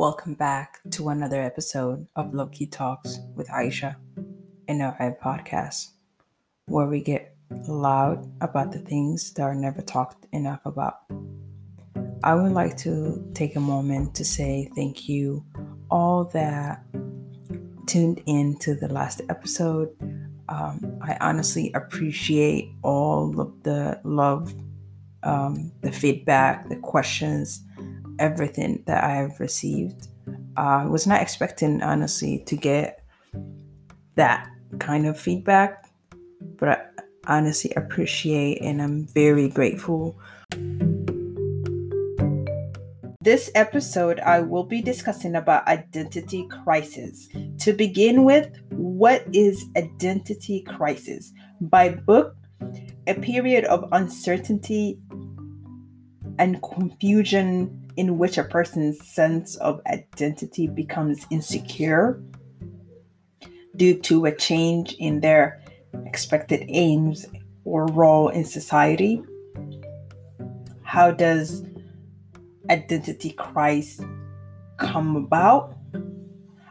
Welcome back to another episode of Loki Talks with Aisha in our podcast, where we get loud about the things that are never talked enough about. I would like to take a moment to say thank you all that tuned in to the last episode. Um, I honestly appreciate all of the love, um, the feedback, the questions, everything that I have received. Uh, I was not expecting, honestly, to get that kind of feedback, but I honestly appreciate and I'm very grateful. This episode, I will be discussing about identity crisis. To begin with, what is identity crisis? By book, a period of uncertainty and confusion in which a person's sense of identity becomes insecure due to a change in their expected aims or role in society? How does identity crisis come about?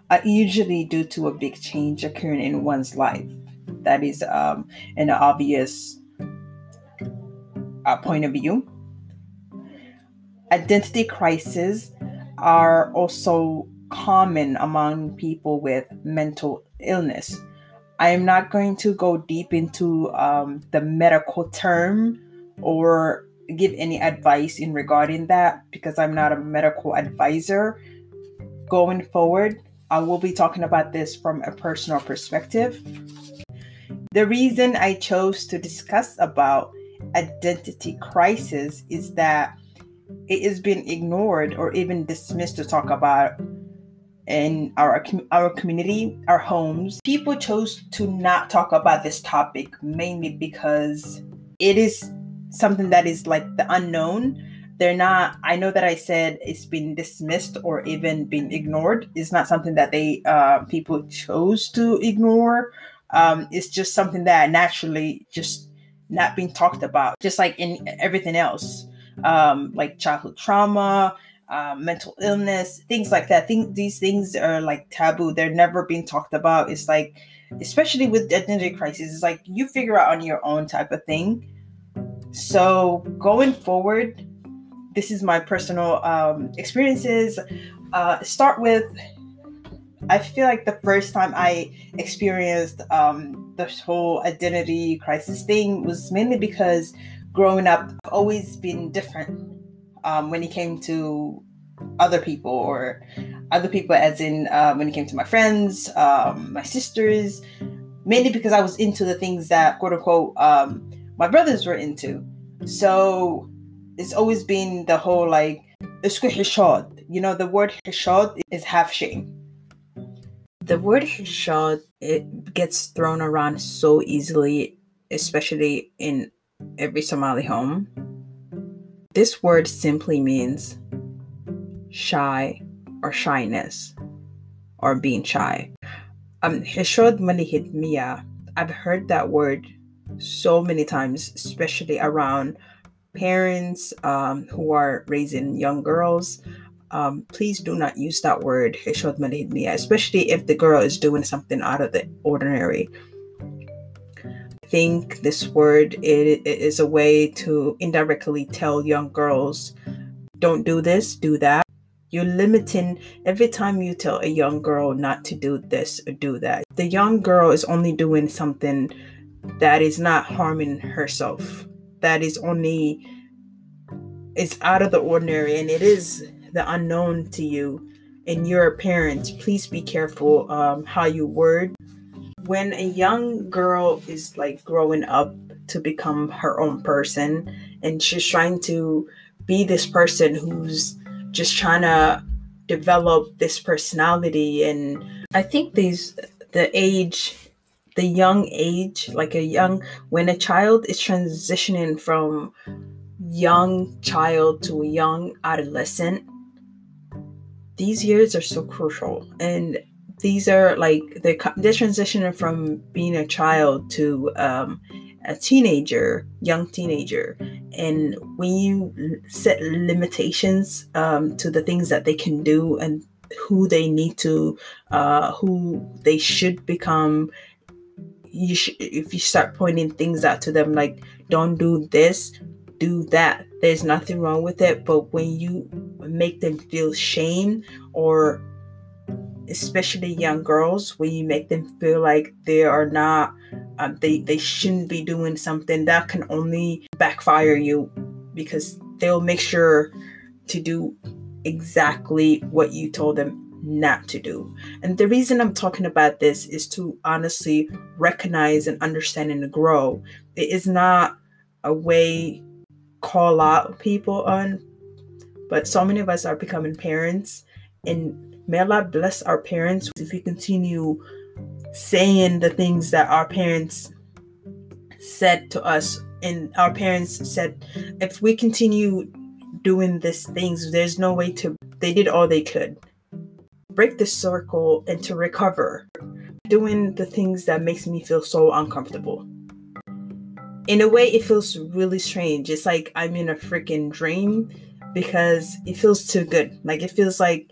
Uh, usually due to a big change occurring in one's life. That is um, an obvious uh, point of view. Identity crises are also common among people with mental illness. I am not going to go deep into um, the medical term or give any advice in regarding that because I'm not a medical advisor. Going forward, I will be talking about this from a personal perspective. The reason I chose to discuss about identity crisis is that it being ignored or even dismissed to talk about in our our community, our homes. People chose to not talk about this topic mainly because it is something that is like the unknown. They're not. I know that I said it's been dismissed or even been ignored. It's not something that they uh, people chose to ignore. Um, it's just something that naturally just not being talked about, just like in everything else um, like childhood trauma, uh, mental illness, things like that. Think these things are like taboo. They're never being talked about. It's like, especially with identity crisis, it's like you figure out on your own type of thing. So going forward, this is my personal um, experiences. Uh, start with, I feel like the first time I experienced um, this whole identity crisis thing was mainly because growing up always been different um, when it came to other people or other people as in uh, when it came to my friends um, my sisters mainly because i was into the things that quote unquote um, my brothers were into. So it's always been the whole like you know the word hishod is half shame. The word hishod it gets thrown around so easily especially in every Somali home. This word simply means shy or shyness or being shy. Um, Hishod Malihid Mia, I've heard that word so many times, especially around parents um, who are raising young girls. Um, please do not use that word, Mia, especially if the girl is doing something out of the ordinary think this word it, it is a way to indirectly tell young girls don't do this do that. You're limiting every time you tell a young girl not to do this or do that. The young girl is only doing something that is not harming herself. That is only it's out of the ordinary and it is the unknown to you and you're a parent please be careful um, how you word when a young girl is like growing up to become her own person and she's trying to be this person who's just trying to develop this personality and i think these the age the young age like a young when a child is transitioning from young child to a young adolescent these years are so crucial. And these are like they're, they're transitioning from being a child to um, a teenager, young teenager. And when you set limitations um, to the things that they can do and who they need to, uh, who they should become. You should, if you start pointing things out to them, like don't do this, do that. There's nothing wrong with it. But when you make them feel shame or especially young girls when you make them feel like they are not um, they they shouldn't be doing something that can only backfire you because they'll make sure to do exactly what you told them not to do. And the reason I'm talking about this is to honestly recognize and understand and grow. It is not a way call out people on, but so many of us are becoming parents and May Allah bless our parents. If we continue saying the things that our parents said to us and our parents said if we continue doing these things there's no way to they did all they could. Break the circle and to recover. Doing the things that makes me feel so uncomfortable. In a way it feels really strange. It's like i'm in a freaking dream because it feels too good. Like it feels like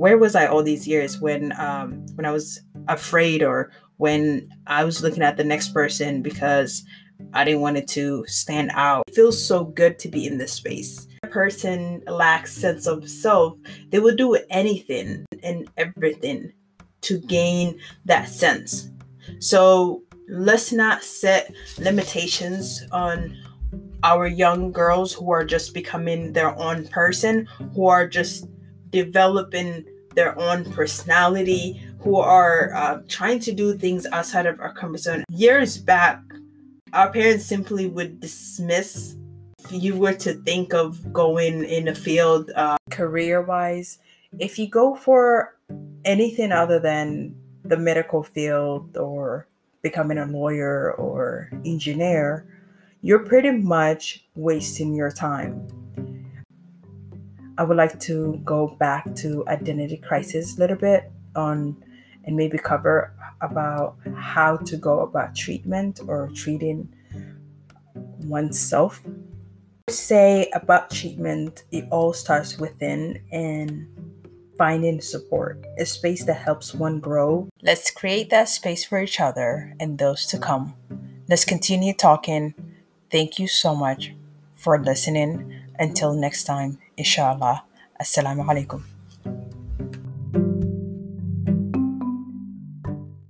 where was I all these years when um, when I was afraid or when I was looking at the next person because I didn't want it to stand out. It feels so good to be in this space. A person lacks sense of self, they will do anything and everything to gain that sense. So let's not set limitations on our young girls who are just becoming their own person, who are just developing their own personality, who are uh, trying to do things outside of our comfort zone. Years back, our parents simply would dismiss if you were to think of going in a field uh, career wise. If you go for anything other than the medical field or becoming a lawyer or engineer, you're pretty much wasting your time. I would like to go back to identity crisis a little bit on and maybe cover about how to go about treatment or treating oneself. Say about treatment, it all starts within and finding support, a space that helps one grow. Let's create that space for each other and those to come. Let's continue talking. Thank you so much for listening. Until next time, إن شاء الله. السلام عليكم.